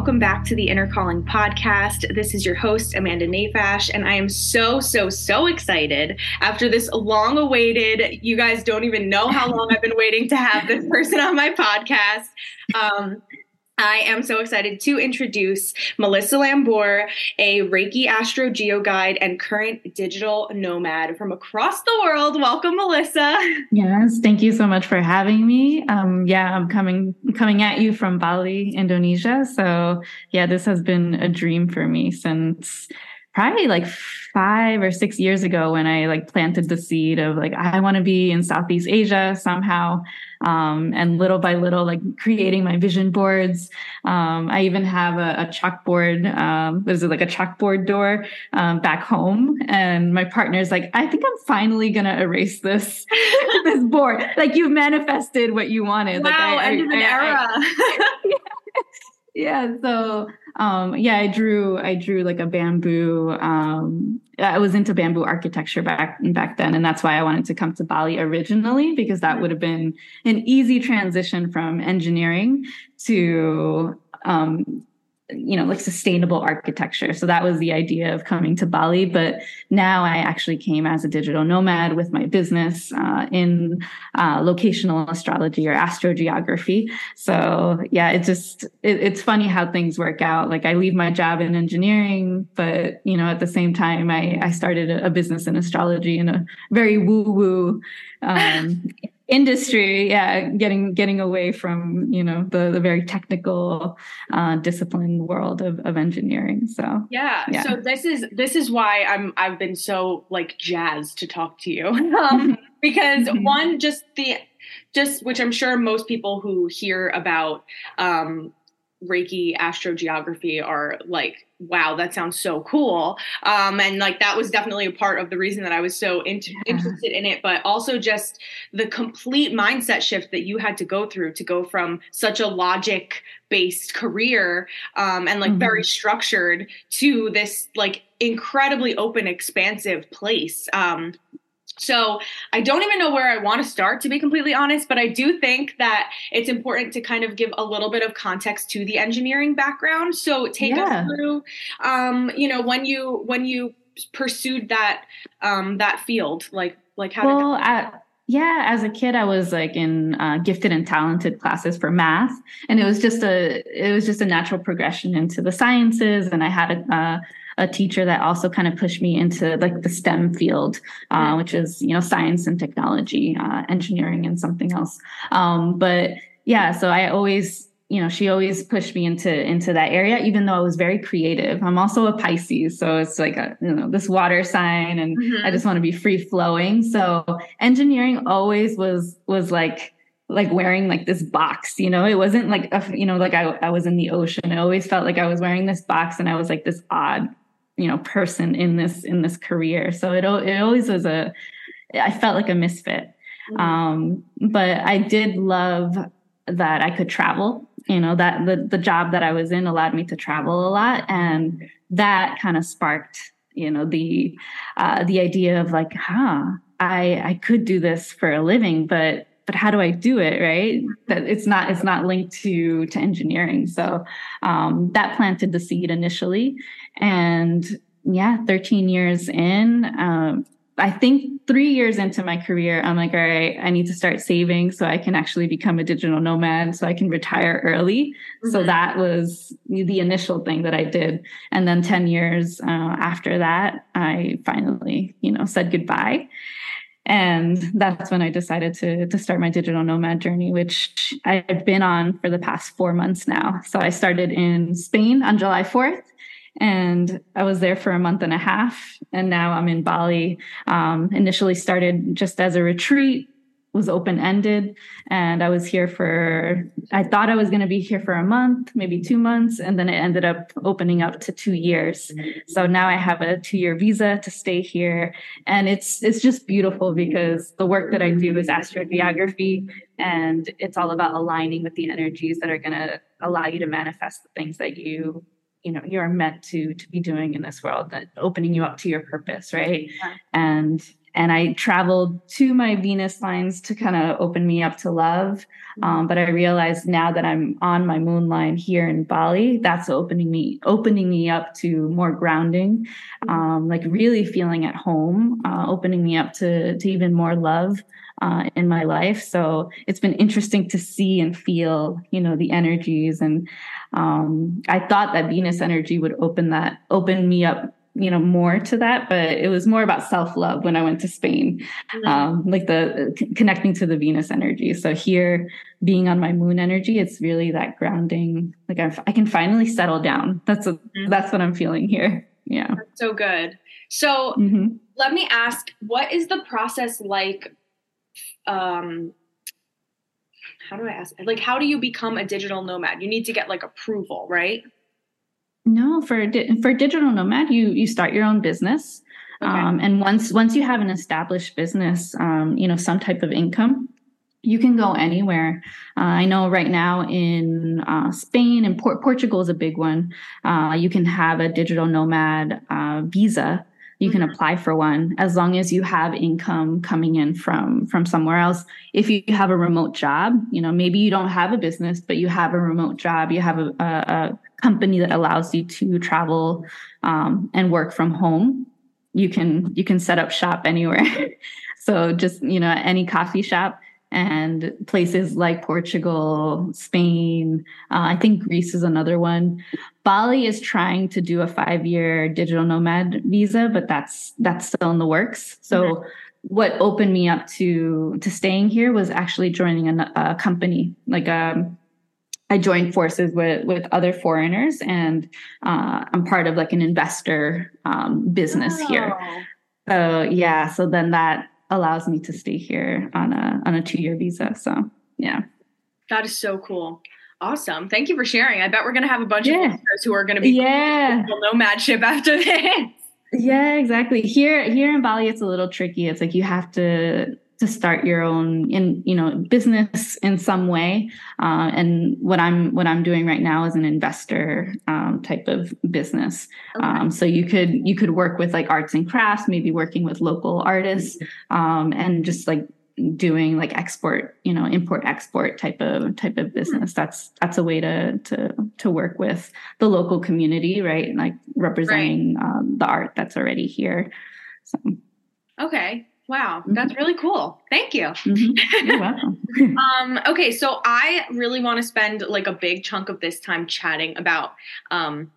Welcome back to the Inner Calling podcast. This is your host, Amanda Nafash, and I am so, so, so excited after this long awaited, you guys don't even know how long I've been waiting to have this person on my podcast. Um, I am so excited to introduce Melissa Lambour, a Reiki Astro Geo Guide and current digital nomad from across the world. Welcome, Melissa. Yes, thank you so much for having me. Um, yeah, I'm coming coming at you from Bali, Indonesia. So yeah, this has been a dream for me since probably like five or six years ago when I like planted the seed of like I want to be in Southeast Asia somehow, um, and little by little like creating my vision boards. Um, I even have a, a chalkboard. Um, what is it like a chalkboard door um, back home? And my partner's like, I think I'm finally gonna erase this this board. Like you've manifested what you wanted. Wow, like I, end I, of an I, era. Yeah so um yeah i drew i drew like a bamboo um i was into bamboo architecture back back then and that's why i wanted to come to bali originally because that would have been an easy transition from engineering to um you know, like sustainable architecture. So that was the idea of coming to Bali. But now I actually came as a digital nomad with my business uh, in uh, locational astrology or astrogeography. So yeah, it just, it, it's funny how things work out. Like I leave my job in engineering, but you know, at the same time, I, I started a, a business in astrology in a very woo woo um, industry yeah getting getting away from you know the the very technical uh discipline world of, of engineering so yeah. Yeah. so this is this is why i'm i've been so like jazzed to talk to you um, because Mhm. one just the just which i'm sure most people who hear about um reiki astrogeography are like wow that sounds so cool um and like that was definitely a part of the reason that i was so Yeah. interested in it but also just the complete mindset shift that you had to go through to go from such a logic based career um and like Mhm. very structured to this like incredibly open expansive place um so I don't even know where I want to start, to be completely honest, but I do think that it's important to kind of give a little bit of context to the engineering background. So take Yeah. us through, um, you know, when you when you pursued that um, that field, like like how well did at, yeah as a kid i was like in uh, gifted and talented classes for math and it was just a it was just a natural progression into the sciences and i had a uh, a teacher that also kind of pushed me into like the STEM field, uh, which is you know science and technology, uh, engineering, and something else. Um, but yeah, so I always you know she always pushed me into into that area, even though I was very creative. I'm also a Pisces, so it's like a you know this water sign, and Mhm. I just want to be free flowing. So engineering always was was like like wearing like this box you know it wasn't like a, you know like I, I was in the ocean i always felt like i was wearing this box and i was like this odd you know person in this in this career. So it, it always was a i felt like a misfit. Mhm. um but i did love that i could travel. You know that the, the job that i was in allowed me to travel a lot and that kind of sparked you know the uh the idea of like huh i i could do this for a living but but how do i do it right that it's not it's not linked to to engineering so um that planted the seed initially and yeah 13 years in um I think three years into my career, I'm like, all right, I need to start saving so I can actually become a digital nomad so I can retire early. So Mhm. that was the initial thing that I did. And then 10 years uh, after that, I finally, you know, said goodbye. And that's when I decided to, to start my digital nomad journey, which I've been on for the past four months now. So I started in Spain on July 4th and I was there for a month and a half. And now I'm in Bali. Um, initially started just as a retreat, was open ended, and I was here for. I thought I was going to be here for a month, maybe two months, and then it ended up opening up to two years. So now I have a two year visa to stay here, and it's it's just beautiful because the work that I do is astrogeography, and it's all about aligning with the energies that are going to allow you to manifest the things that you you know you're meant to to be doing in this world that opening you up to your purpose right Yeah. and and I traveled to my Venus lines to kind of open me up to love. Um, but I realized now that I'm on my moon line here in Bali, that's opening me opening me up to more grounding, um, like really feeling at home, uh, opening me up to to even more love. Uh, in my life. So it's been interesting to see and feel, you know, the energies. And um, I thought that Venus energy would open that, open me up you know more to that but it was more about self-love when i went to spain. Mm-hmm. um, like the c- connecting to the venus energy. So here being on my moon energy it's really that grounding. Like I've, i can finally settle down. That's a, mm-hmm. that's what i'm feeling here. Yeah. That's so good. So mm-hmm. let me ask what is the process like um how do i ask like how do you become a digital nomad? You need to get like approval right no, for for digital nomad, you you start your own business, okay. um, and once once you have an established business, um, you know some type of income, you can go anywhere. Uh, I know right now in uh, Spain and Port- Portugal is a big one. Uh, you can have a digital nomad uh, visa. You can mm-hmm. apply for one as long as you have income coming in from from somewhere else. If you have a remote job, you know maybe you don't have a business, but you have a remote job. You have a, a, a company that allows you to travel um, and work from home. You can you can set up shop anywhere. So just you know any coffee shop and places like portugal spain uh, i think greece is another one. Bali is trying to do a five year digital nomad visa but that's that's still in the works. So mm-hmm. what opened me up to to staying here was actually joining a, a company like a um, I joined forces with with other foreigners, and uh, I'm part of like an investor um, business wow. here. So yeah, so then that allows me to stay here on a on a two year visa. So yeah, that is so cool. Awesome. Thank you for sharing. I bet we're going to have a bunch yeah. of listeners who are going to be yeah. nomadship after this. Yeah, exactly. Here here in Bali it's a little tricky. It's like you have to to start your own in you know business in some way. Uh, and what i'm what i'm doing right now is an investor um, type of business. Okay. um, so you could you could work with like arts and crafts maybe working with local artists um, and just like doing like export you know import export type of type of business. That's that's a way to to to work with the local community right? Like representing right. Um, the art that's already here. So. Okay Wow, mm-hmm. that's really cool. Thank you. Mm-hmm. You're welcome. um, okay, so I really want to spend like a big chunk of this time chatting about um,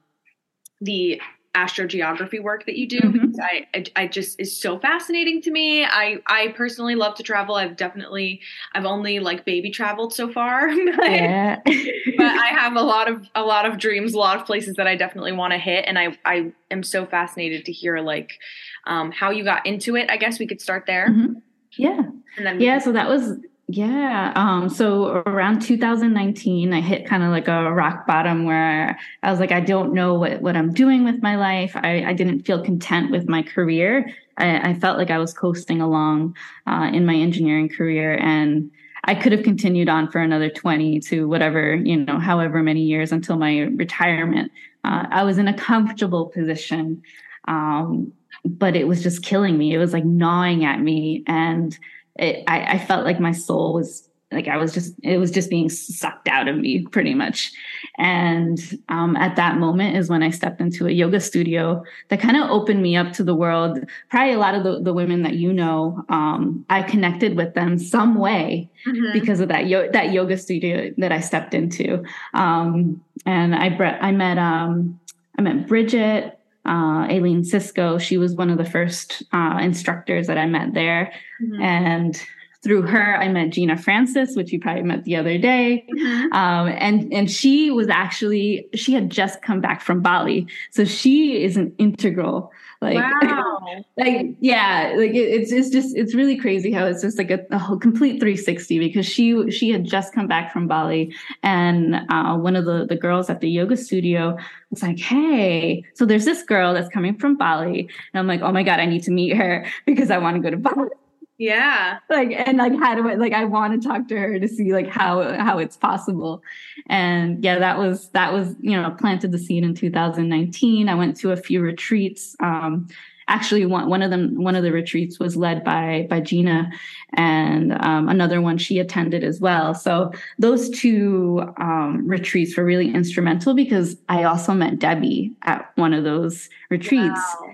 the astrogeography work that you do mm-hmm. because I, I, I just is so fascinating to me. I I personally love to travel. I've definitely I've only like baby traveled so far, but, yeah. but I have a lot of a lot of dreams, a lot of places that I definitely want to hit, and I I am so fascinated to hear like um, how you got into it. I guess we could start there. Mm-hmm. Yeah. And then yeah. So that was yeah. Um, so around 2019, I hit kind of like a rock bottom where I was like, I don't know what, what I'm doing with my life. I, I didn't feel content with my career. I, I felt like I was coasting along uh, in my engineering career and I could have continued on for another 20 to whatever, you know, however many years until my retirement. Uh, I was in a comfortable position. Um, but it was just killing me. It was like gnawing at me. And it, I, I felt like my soul was like I was just it was just being sucked out of me pretty much. And um, at that moment is when I stepped into a yoga studio that kind of opened me up to the world. Probably a lot of the, the women that you know, um, I connected with them some way mm-hmm. because of that yo- that yoga studio that I stepped into. Um, and I bre- I met um, I met Bridget uh, Aileen Cisco. She was one of the first uh, instructors that I met there. Mm-hmm. And through her, I met Gina Francis, which you probably met the other day. Mm-hmm. Um, and, and she was actually, she had just come back from Bali. So she is an integral like, wow. like yeah, like it, it's it's just it's really crazy how it's just like a, a, whole complete 360 because she she had just come back from Bali and uh, one of the the girls at the yoga studio was like, hey, so there's this girl that's coming from Bali, and I'm like, oh my god, I need to meet her because I want to go to Bali. Yeah. Like and like how do I like I want to talk to her to see like how how it's possible. And yeah, that was that was, you know, planted the seed in 2019. I went to a few retreats. Um actually one, one of them one of the retreats was led by by gina and um, another one she attended as well so those two um, retreats were really instrumental because i also met debbie at one of those retreats wow.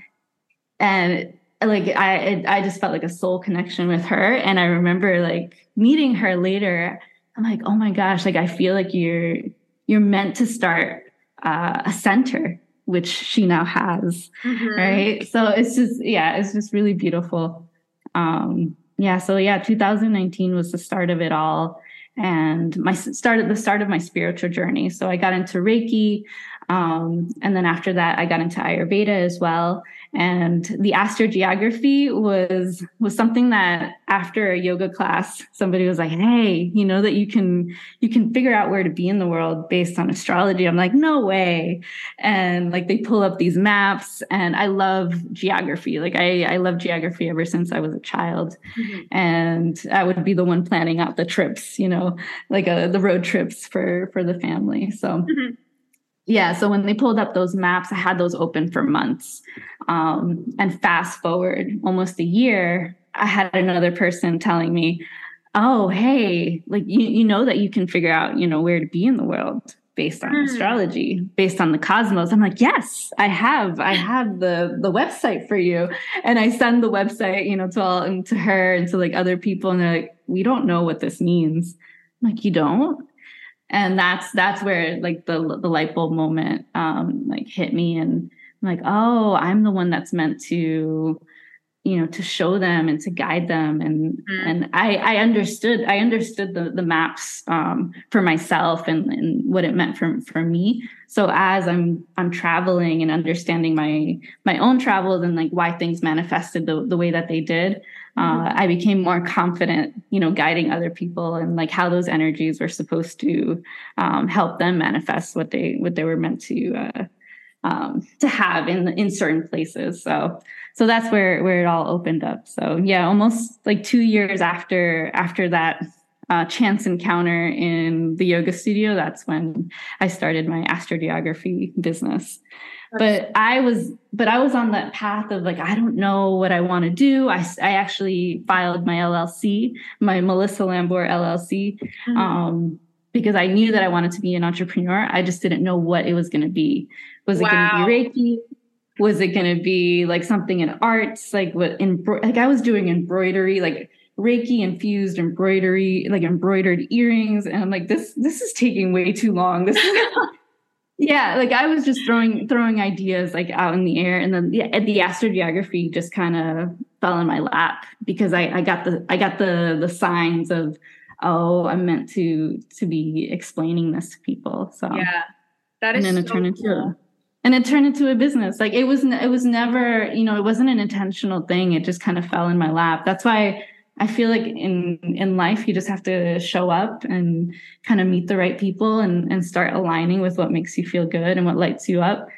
and like i i just felt like a soul connection with her. And i remember like meeting her later. I'm like oh my gosh like i feel like you're you're meant to start uh, a center which she now has. Mm-hmm. right? So it's just yeah it's just really beautiful. Um yeah so yeah 2019 was the start of it all. And my started the start of my spiritual journey. So i got into reiki um, and then after that i got into ayurveda as well. And the astrogeography was was something that after a yoga class somebody was like hey you know that you can you can figure out where to be in the world based on astrology. I'm like no way. And like they pull up these maps and i love geography. Like i i love geography ever since i was a child. Mm-hmm. and i would be the one planning out the trips you know like uh, the road trips for for the family. So mm-hmm yeah so when they pulled up those maps i had those open for months. Um, and fast forward almost a year i had another person telling me oh hey like you, you know that you can figure out you know where to be in the world based on mm. astrology based on the cosmos. I'm like yes i have i have the the website for you. And i send the website you know to all and to her and to like other people and they're like we don't know what this means. I'm like you don't and that's that's where like the the light bulb moment um like hit me and I'm like oh i'm the one that's meant to you know to show them and to guide them and mm. and i i understood i understood the the maps um for myself and and what it meant for for me so as i'm i'm traveling and understanding my my own travels and like why things manifested the, the way that they did uh, mm-hmm. I became more confident, you know, guiding other people and like how those energies were supposed to um, help them manifest what they what they were meant to uh, um, to have in in certain places. So so that's where where it all opened up. So yeah, almost like two years after after that uh, chance encounter in the yoga studio, that's when I started my astrogeography business but i was but i was on that path of like i don't know what i want to do i, I actually filed my llc my melissa lambour llc mm-hmm. um, because i knew that i wanted to be an entrepreneur i just didn't know what it was going to be was wow. it going to be reiki was it going to be like something in arts like what in like i was doing embroidery like Reiki infused embroidery, like embroidered earrings. And I'm like, this, this is taking way too long. This is yeah like i was just throwing throwing ideas like out in the air and then the, the astrogeography just kind of fell in my lap because I, I got the i got the the signs of oh i'm meant to to be explaining this to people so. Yeah that is and then so it turned cool. into and it turned into a business. Like it was it was never you know it wasn't an intentional thing it just kind of fell in my lap. That's why I feel like in in life you just have to show up and kind of meet the right people and and start aligning with what makes you feel good and what lights you up.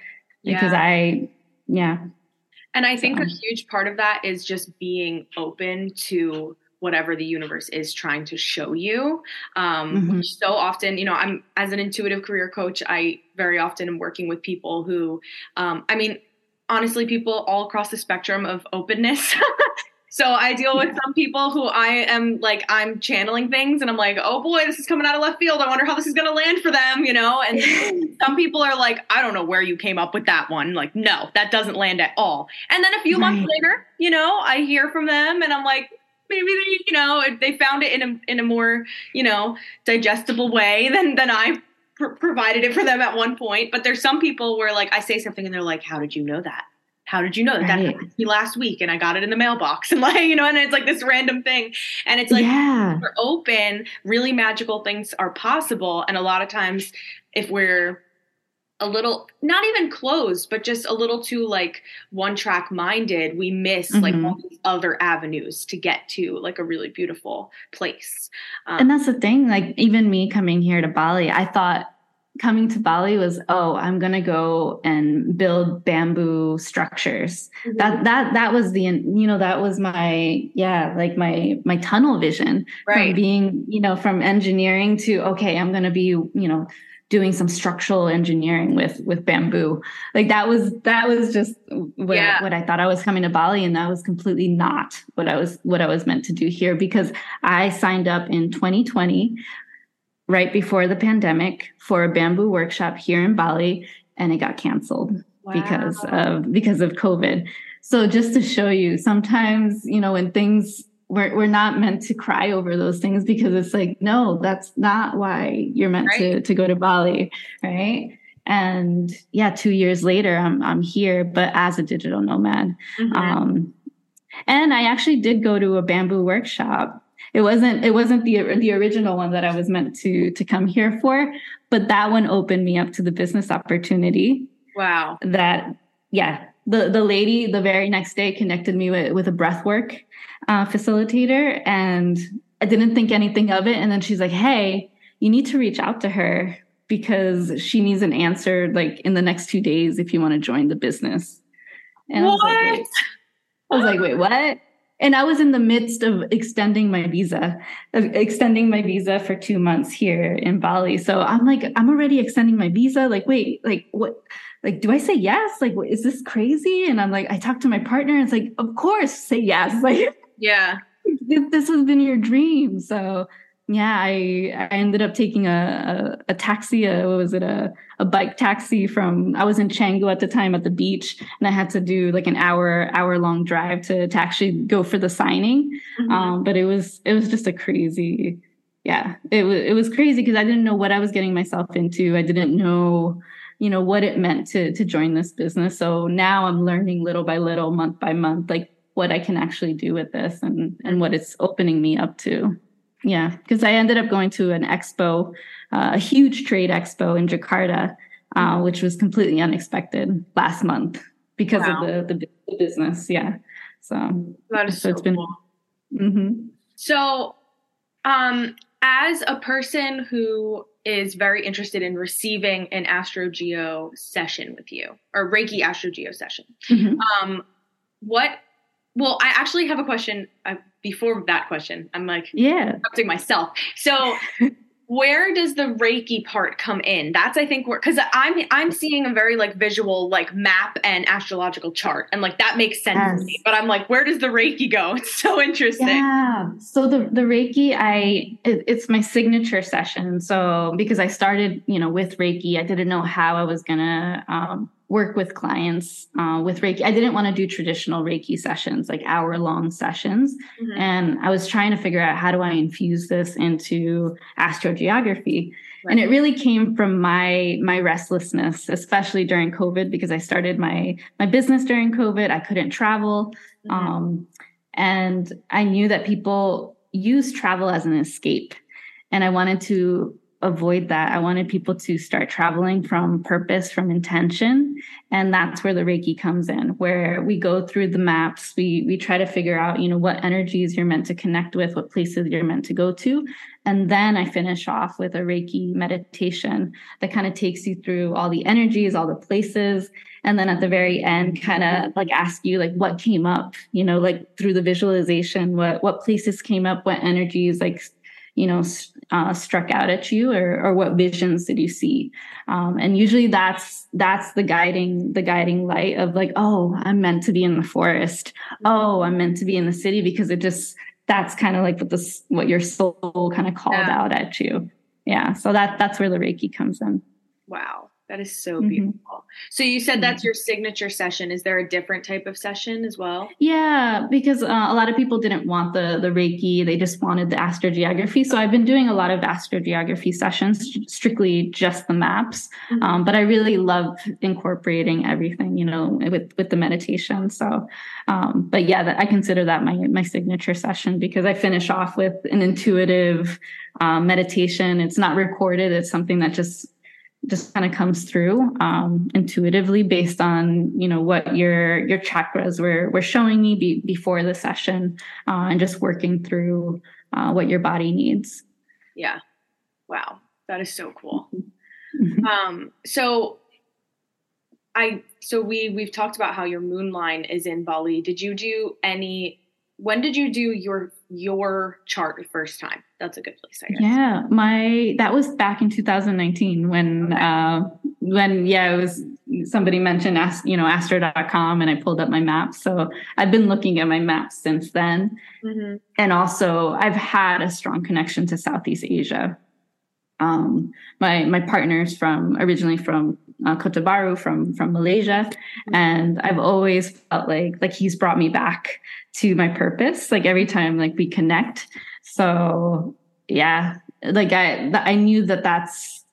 Because yeah. I yeah. And I think so. a huge part of that is just being open to whatever the universe is trying to show you. Um, mm-hmm. So often, you know, I'm as an intuitive career coach, I very often am working with people who, um, I mean, honestly, people all across the spectrum of openness. So I deal with some people who I am like I'm channeling things and I'm like, oh boy, this is coming out of left field. I wonder how this is gonna land for them, you know? And some people are like, I don't know where you came up with that one. Like, no, that doesn't land at all. And then a few right. months later, you know, I hear from them and I'm like, maybe they, you know, they found it in a in a more, you know, digestible way than than I pr- provided it for them at one point. But there's some people where like I say something and they're like, how did you know that? How did you know that right. that happened to me last week and I got it in the mailbox and like you know and it's like this random thing and it's like yeah. we're open really magical things are possible and a lot of times if we're a little not even closed but just a little too like one track minded we miss mm-hmm. like all these other avenues to get to like a really beautiful place um, and that's the thing like even me coming here to bali i thought coming to Bali was, oh, I'm gonna go and build bamboo structures. Mm-hmm. That that that was the you know that was my yeah like my my tunnel vision right. from being you know from engineering to okay, I'm gonna be you know doing some structural engineering with with bamboo like that was that was just what, yeah. what i thought i was coming to bali and that was completely not what i was what i was meant to do here because i signed up in 2020 right before the pandemic for a bamboo workshop here in bali and it got canceled wow. because of because of covid so just to show you sometimes you know when things we're, we're not meant to cry over those things because it's like no that's not why you're meant right. to to go to bali right and yeah two years later i'm i'm here but as a digital nomad mm-hmm. um and i actually did go to a bamboo workshop it wasn't it wasn't the the original one that i was meant to to come here for but that one opened me up to the business opportunity wow that yeah the the lady the very next day connected me with, with a breath work uh, facilitator and I didn't think anything of it. And then she's like, hey, you need to reach out to her because she needs an answer like in the next two days if you want to join the business. And what? I was, like, I was like, wait, what? And I was in the midst of extending my visa, of extending my visa for two months here in Bali. So I'm like, I'm already extending my visa. Like, wait, like what? Like, do I say yes? Like, is this crazy? And I'm like, I talked to my partner. And it's like, of course, say yes. Like, yeah. This has been your dream. So yeah, I I ended up taking a a, a taxi. A, what was it? A a bike taxi from. I was in Canggu at the time at the beach, and I had to do like an hour hour long drive to to actually go for the signing. Mm-hmm. Um, but it was it was just a crazy. Yeah, it was it was crazy because I didn't know what I was getting myself into. I didn't know you know what it meant to to join this business so now i'm learning little by little month by month like what I can actually do with this and and what it's opening me up to. Yeah, because I ended up going to an expo, uh, a huge trade expo in Jakarta, uh, which was completely unexpected last month because wow. of the, the, the business. Yeah, so that is so, so it's been. Cool. Mm-hmm. So, um, as a person who is very interested in receiving an Astro Geo session with you or Reiki Astro Geo session, mm-hmm. um, what well, I actually have a question uh, before that question. I'm like, yeah, interrupting myself. So, where does the Reiki part come in? That's I think where because I'm I'm seeing a very like visual like map and astrological chart, and like that makes sense yes. to me. But I'm like, where does the Reiki go? It's so interesting. Yeah. So the the Reiki, I it, it's my signature session. So because I started, you know, with Reiki, I didn't know how I was gonna. Um, work with clients uh, with Reiki. I didn't want to do traditional Reiki sessions, like hour long sessions. Mm-hmm. And I was trying to figure out how do I infuse this into astrogeography. Right. And it really came from my my restlessness, especially during COVID, because I started my my business during COVID. I couldn't travel. Mm-hmm. Um, and I knew that people use travel as an escape. And I wanted to avoid that. I wanted people to start traveling from purpose, from intention. And that's where the Reiki comes in, where we go through the maps. We we try to figure out, you know, what energies you're meant to connect with, what places you're meant to go to. And then I finish off with a Reiki meditation that kind of takes you through all the energies, all the places. And then at the very end, kind of like ask you like what came up, you know, like through the visualization, what what places came up, what energies like you know uh, struck out at you or, or what visions did you see? Um, and usually that's that's the guiding the guiding light of like oh i'm meant to be in the forest. Oh i'm meant to be in the city because it just that's kind of like what this what your soul kind of called yeah. out at you. Yeah so that that's where the reiki comes in. Wow that is so mm-hmm. beautiful. So you said that's your signature session. Is there a different type of session as well? Yeah, because uh, a lot of people didn't want the the Reiki; they just wanted the astrogeography. So I've been doing a lot of astrogeography sessions, strictly just the maps. Mm-hmm. Um, but I really love incorporating everything, you know, with with the meditation. So, um, but yeah, that, I consider that my my signature session because I finish off with an intuitive uh, meditation. It's not recorded; it's something that just just kind of comes through um, intuitively based on you know what your your chakras were were showing me be, before the session uh, and just working through uh, what your body needs. Yeah. Wow. That is so cool. Mm-hmm. um so i so we we've talked about how your moon line is in bali. Did you do any when did you do your your chart the first time that's a good place. I guess. Yeah, my that was back in 2019 when okay. uh, when yeah it was somebody mentioned you know astro.com and I pulled up my map. So I've been looking at my maps since then, mm-hmm. and also I've had a strong connection to Southeast Asia. Um, my my partner's from originally from uh, Kota Bharu from from Malaysia, mm-hmm. and I've always felt like like he's brought me back to my purpose. Like every time like we connect, so yeah, like I I knew that that's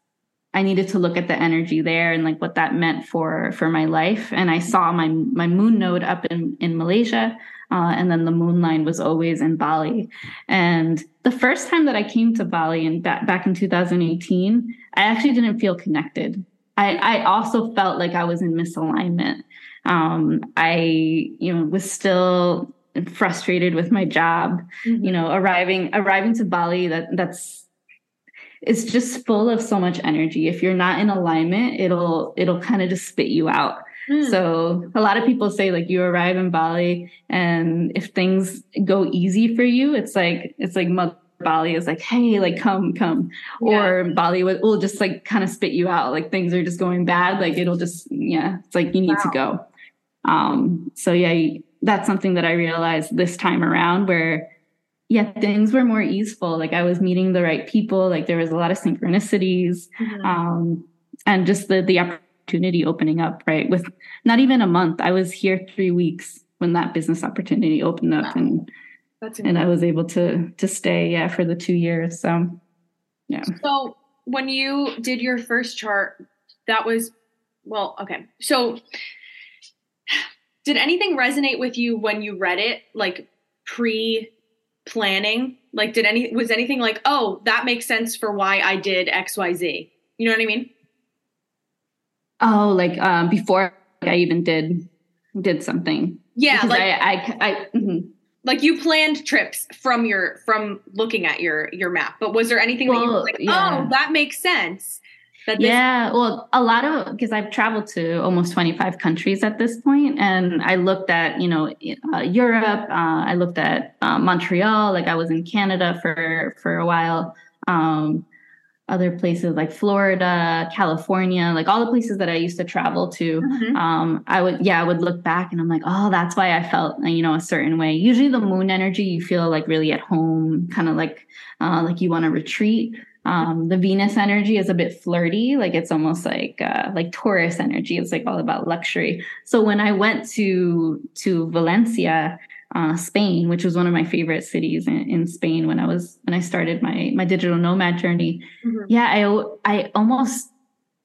I needed to look at the energy there and like what that meant for for my life. And I saw my my moon node up in in Malaysia. Uh, and then the moon line was always in Bali. And the first time that I came to Bali and back, back in 2018, I actually didn't feel connected. I, I also felt like I was in misalignment. Um, I, you know, was still frustrated with my job. Mm-hmm. You know, arriving arriving to Bali, that that's it's just full of so much energy. If you're not in alignment, it'll it'll kind of just spit you out. Mm. So a lot of people say like you arrive in Bali and if things go easy for you, it's like it's like mother Bali is like, hey, like come, come. Yeah. Or Bali will, will just like kind of spit you out. Like things are just going bad. Like it'll just, yeah, it's like you need wow. to go. Um, so yeah, that's something that I realized this time around where yeah, things were more easeful. Like I was meeting the right people, like there was a lot of synchronicities. Mm-hmm. Um, and just the the opportunity opening up, right? With not even a month. I was here three weeks when that business opportunity opened up wow. and that's and I was able to to stay yeah for the two years. So yeah. So when you did your first chart, that was well, okay. So did anything resonate with you when you read it, like pre planning? Like did any was anything like, oh, that makes sense for why I did XYZ? You know what I mean? Oh, like um before I even did did something. Yeah, because like I I, I mm-hmm like you planned trips from your from looking at your your map but was there anything well, that you were like yeah. oh that makes sense that yeah well a lot of because i've traveled to almost 25 countries at this point and i looked at you know uh, europe uh, i looked at uh, montreal like i was in canada for for a while um, other places like Florida, California, like all the places that I used to travel to. Mm-hmm. Um, I would, yeah, I would look back and I'm like, oh, that's why I felt, you know, a certain way. Usually the moon energy, you feel like really at home, kind of like, uh, like you want to retreat. Um, the Venus energy is a bit flirty, like it's almost like uh, like Taurus energy. It's like all about luxury. So when I went to to Valencia, uh, Spain, which was one of my favorite cities in, in, Spain when I was when I started my my digital nomad journey. Mm-hmm. Yeah, I I almost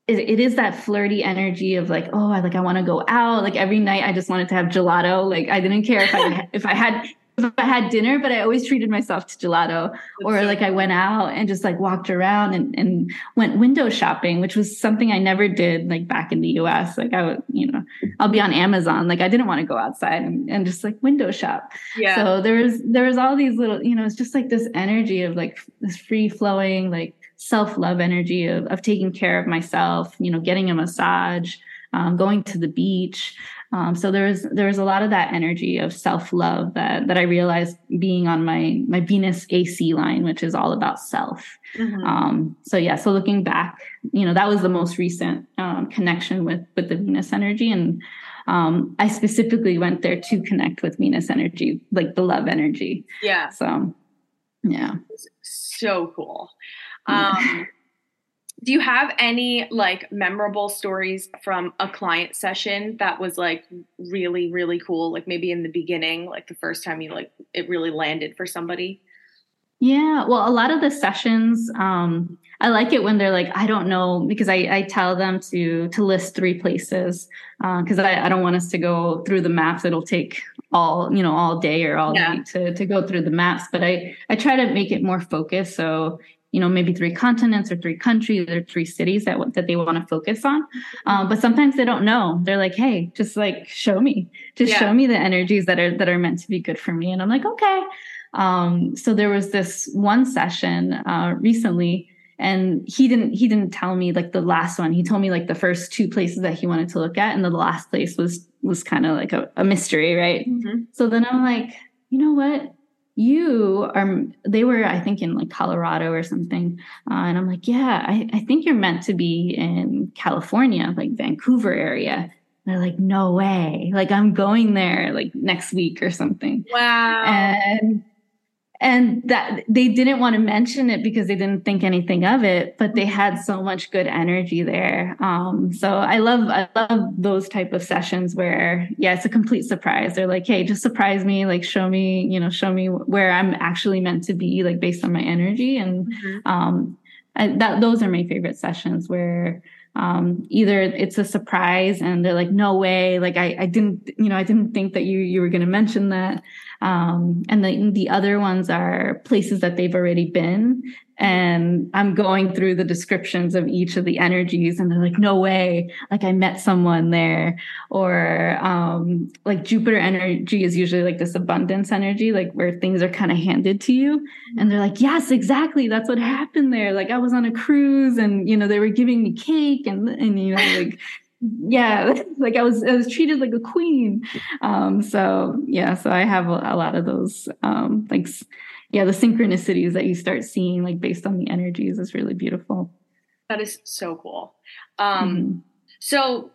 it, it is that flirty energy of like oh I like I want to go out like every night I just wanted to have gelato like I didn't care if I if I had if I had dinner, but I always treated myself to gelato. Or like I went out and just like walked around and, and went window shopping, which was something I never did like back in the US. Like I would, you know, I'll be on Amazon. Like I didn't want to go outside and, and just like window shop. Yeah. So there was there was all these little, you know, it's just like this energy of like this free flowing, like self-love energy of, of taking care of myself, you know, getting a massage, um, going to the beach. Um, so there's there's a lot of that energy of self love that that I realized being on my my Venus AC line, which is all about self. Mm-hmm. Um, so yeah, so looking back, you know, that was the most recent um, connection with with the Venus energy, and um, I specifically went there to connect with Venus energy, like the love energy. Yeah. So yeah, so cool. Um, do you have any like memorable stories from a client session that was like really really cool? Like maybe in the beginning like the first time you like it really landed for somebody? Yeah well a lot of the sessions um i like it when they're like i don't know because i i tell them to to list three places because uh, I, I don't want us to go through the maps. It'll take all you know all day or all yeah. night to to go through the maps but i i try to make it more focused. So you know maybe three continents or three countries or three cities that that they want to focus on. Um, but sometimes they don't know. They're like hey just like show me. Just yeah. show me the energies that are that are meant to be good for me. And i'm like okay. Um, so there was this one session uh, recently and he didn't he didn't tell me like the last one. He told me like the first two places that he wanted to look at and the last place was was kind of like a, a mystery right? Mm-hmm. so then i'm like you know what you are they were i think in like colorado or something uh, and i'm like yeah I, I think you're meant to be in california like vancouver area. And they're like no way. Like i'm going there like next week or something. Wow. And and that they didn't want to mention it because they didn't think anything of it but they had so much good energy there. Um, so i love i love those type of sessions where yeah it's a complete surprise. They're like hey just surprise me like show me you know show me where i'm actually meant to be like based on my energy. And mm-hmm. um, I, that those are my favorite sessions where um, either it's a surprise and they're like no way. Like I, I didn't you know i didn't think that you you were going to mention that um, and the, the other ones are places that they've already been. And I'm going through the descriptions of each of the energies, and they're like, no way, like I met someone there. Or um, like Jupiter energy is usually like this abundance energy, like where things are kind of handed to you. And they're like, yes, exactly. That's what happened there. Like I was on a cruise and, you know, they were giving me cake and, and you know, like yeah like i was i was treated like a queen um so yeah so i have a, a lot of those um like yeah the synchronicities that you start seeing like based on the energies is really beautiful that is so cool um mm-hmm. so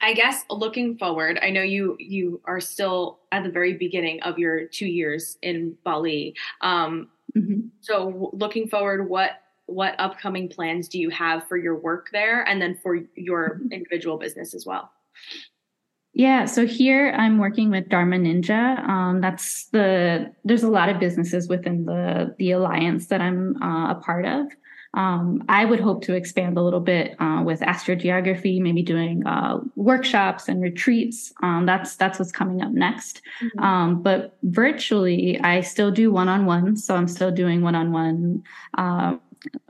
i guess looking forward i know you you are still at the very beginning of your two years in bali um mm-hmm. so looking forward what what upcoming plans do you have for your work there and then for your mm-hmm. individual business as well? Yeah, so here I'm working with Dharma Ninja. Um, that's the there's a lot of businesses within the the alliance that I'm uh, a part of. Um, I would hope to expand a little bit uh, with astrogeography, maybe doing uh, workshops and retreats. Um, that's that's what's coming up next. Mm-hmm. Um, but virtually, I still do one on one, so I'm still doing one on one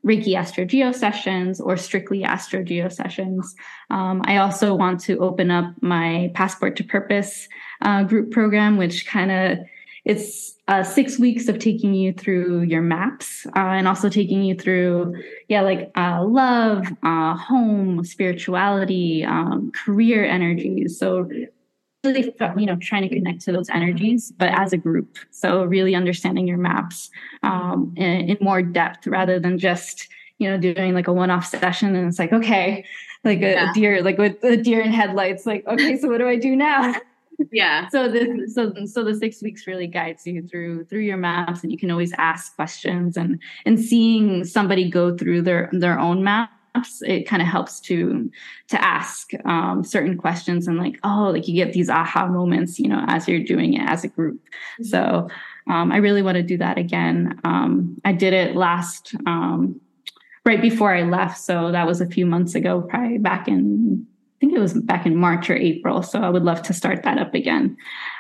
Reiki Astro Geo sessions or strictly Astro Geo sessions. Um, I also want to open up my Passport to Purpose uh, group program, which kind of it's uh, six weeks of taking you through your maps uh, and also taking you through, yeah, like uh, love, uh, home, spirituality, um, career energies. So really you know trying to connect to those energies but as a group. So really understanding your maps um, in, in, more depth rather than just you know doing like a one-off session and it's like okay like a, yeah. a deer like with a deer in headlights like okay so what do i do now? Yeah. So this so so the six weeks really guides you through through your maps and you can always ask questions and and seeing somebody go through their their own map it kind of helps to to ask um, certain questions and like oh like you get these aha moments you know as you're doing it as a group. Mm-hmm. so um, i really want to do that again. Um, i did it last um, right before i left so that was a few months ago probably back in i think it was back in march or april so i would love to start that up again.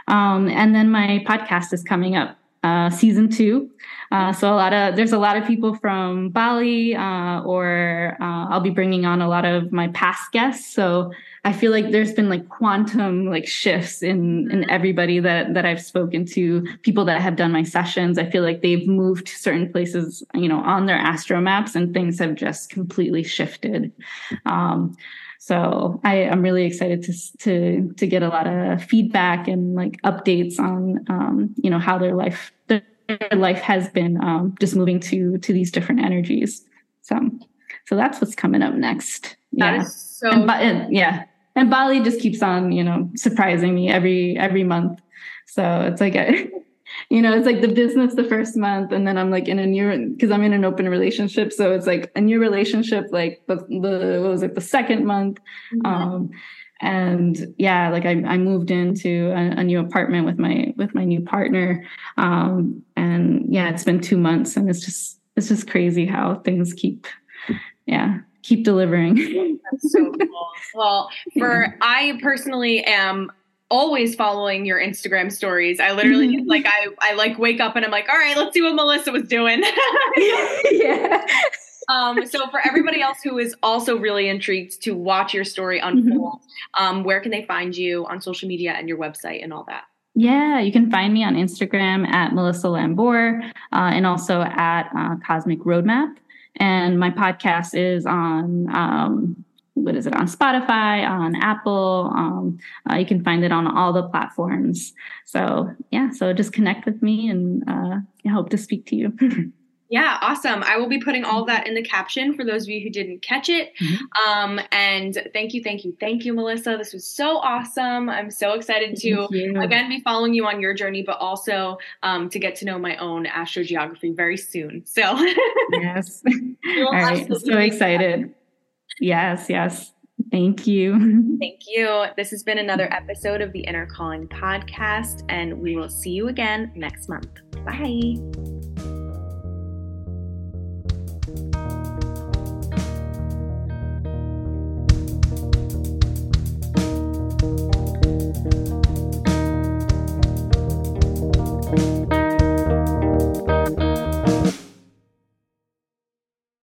Um, and then my podcast is coming up uh, season two. Uh, so a lot of there's a lot of people from Bali, uh, or uh, I'll be bringing on a lot of my past guests. So I feel like there's been like quantum like shifts in in everybody that that I've spoken to, people that have done my sessions. I feel like they've moved to certain places, you know, on their astro maps, and things have just completely shifted. Um, so I, am really excited to to to get a lot of feedback and like updates on um, you know how their life their life has been um, just moving to to these different energies. So so that's what's coming up next. Yeah. so and, and, yeah. And Bali just keeps on, you know, surprising me every every month. So it's like a, you know, it's like the business the first month, and then I'm like in a new because I'm in an open relationship, so it's like a new relationship, like the, the what was it, the second month. Mm-hmm. Um, and yeah, like I, I moved into a, a, new apartment with my with my new partner, um, and yeah, it's been two months, and it's just it's just crazy how things keep, yeah, keep delivering. That's so cool. Well, for yeah. I personally am always following your Instagram stories. I literally mm-hmm. like I I like wake up and I'm like, all right, let's see what Melissa was doing. yeah. Um, so for everybody else who is also really intrigued to watch your story unfold, mm-hmm. um, where can they find you on social media and your website and all that? Yeah, you can find me on Instagram at Melissa Lambour uh, and also at uh, Cosmic Roadmap. And my podcast is on um, what is it on Spotify, on Apple. Um, uh, you can find it on all the platforms. So yeah, so just connect with me, and uh, I hope to speak to you. Yeah, awesome. I will be putting all that in the caption for those of you who didn't catch it. Mm-hmm. Um, and thank you, thank you, thank you, Melissa. This was so awesome. I'm so excited to again be following you on your journey, but also um, to get to know my own astrogeography very soon. So yes, all right, so excited. Yes, yes. Thank you. Thank you. This has been another episode of the Inner Calling podcast, and we will see you again next month. Bye.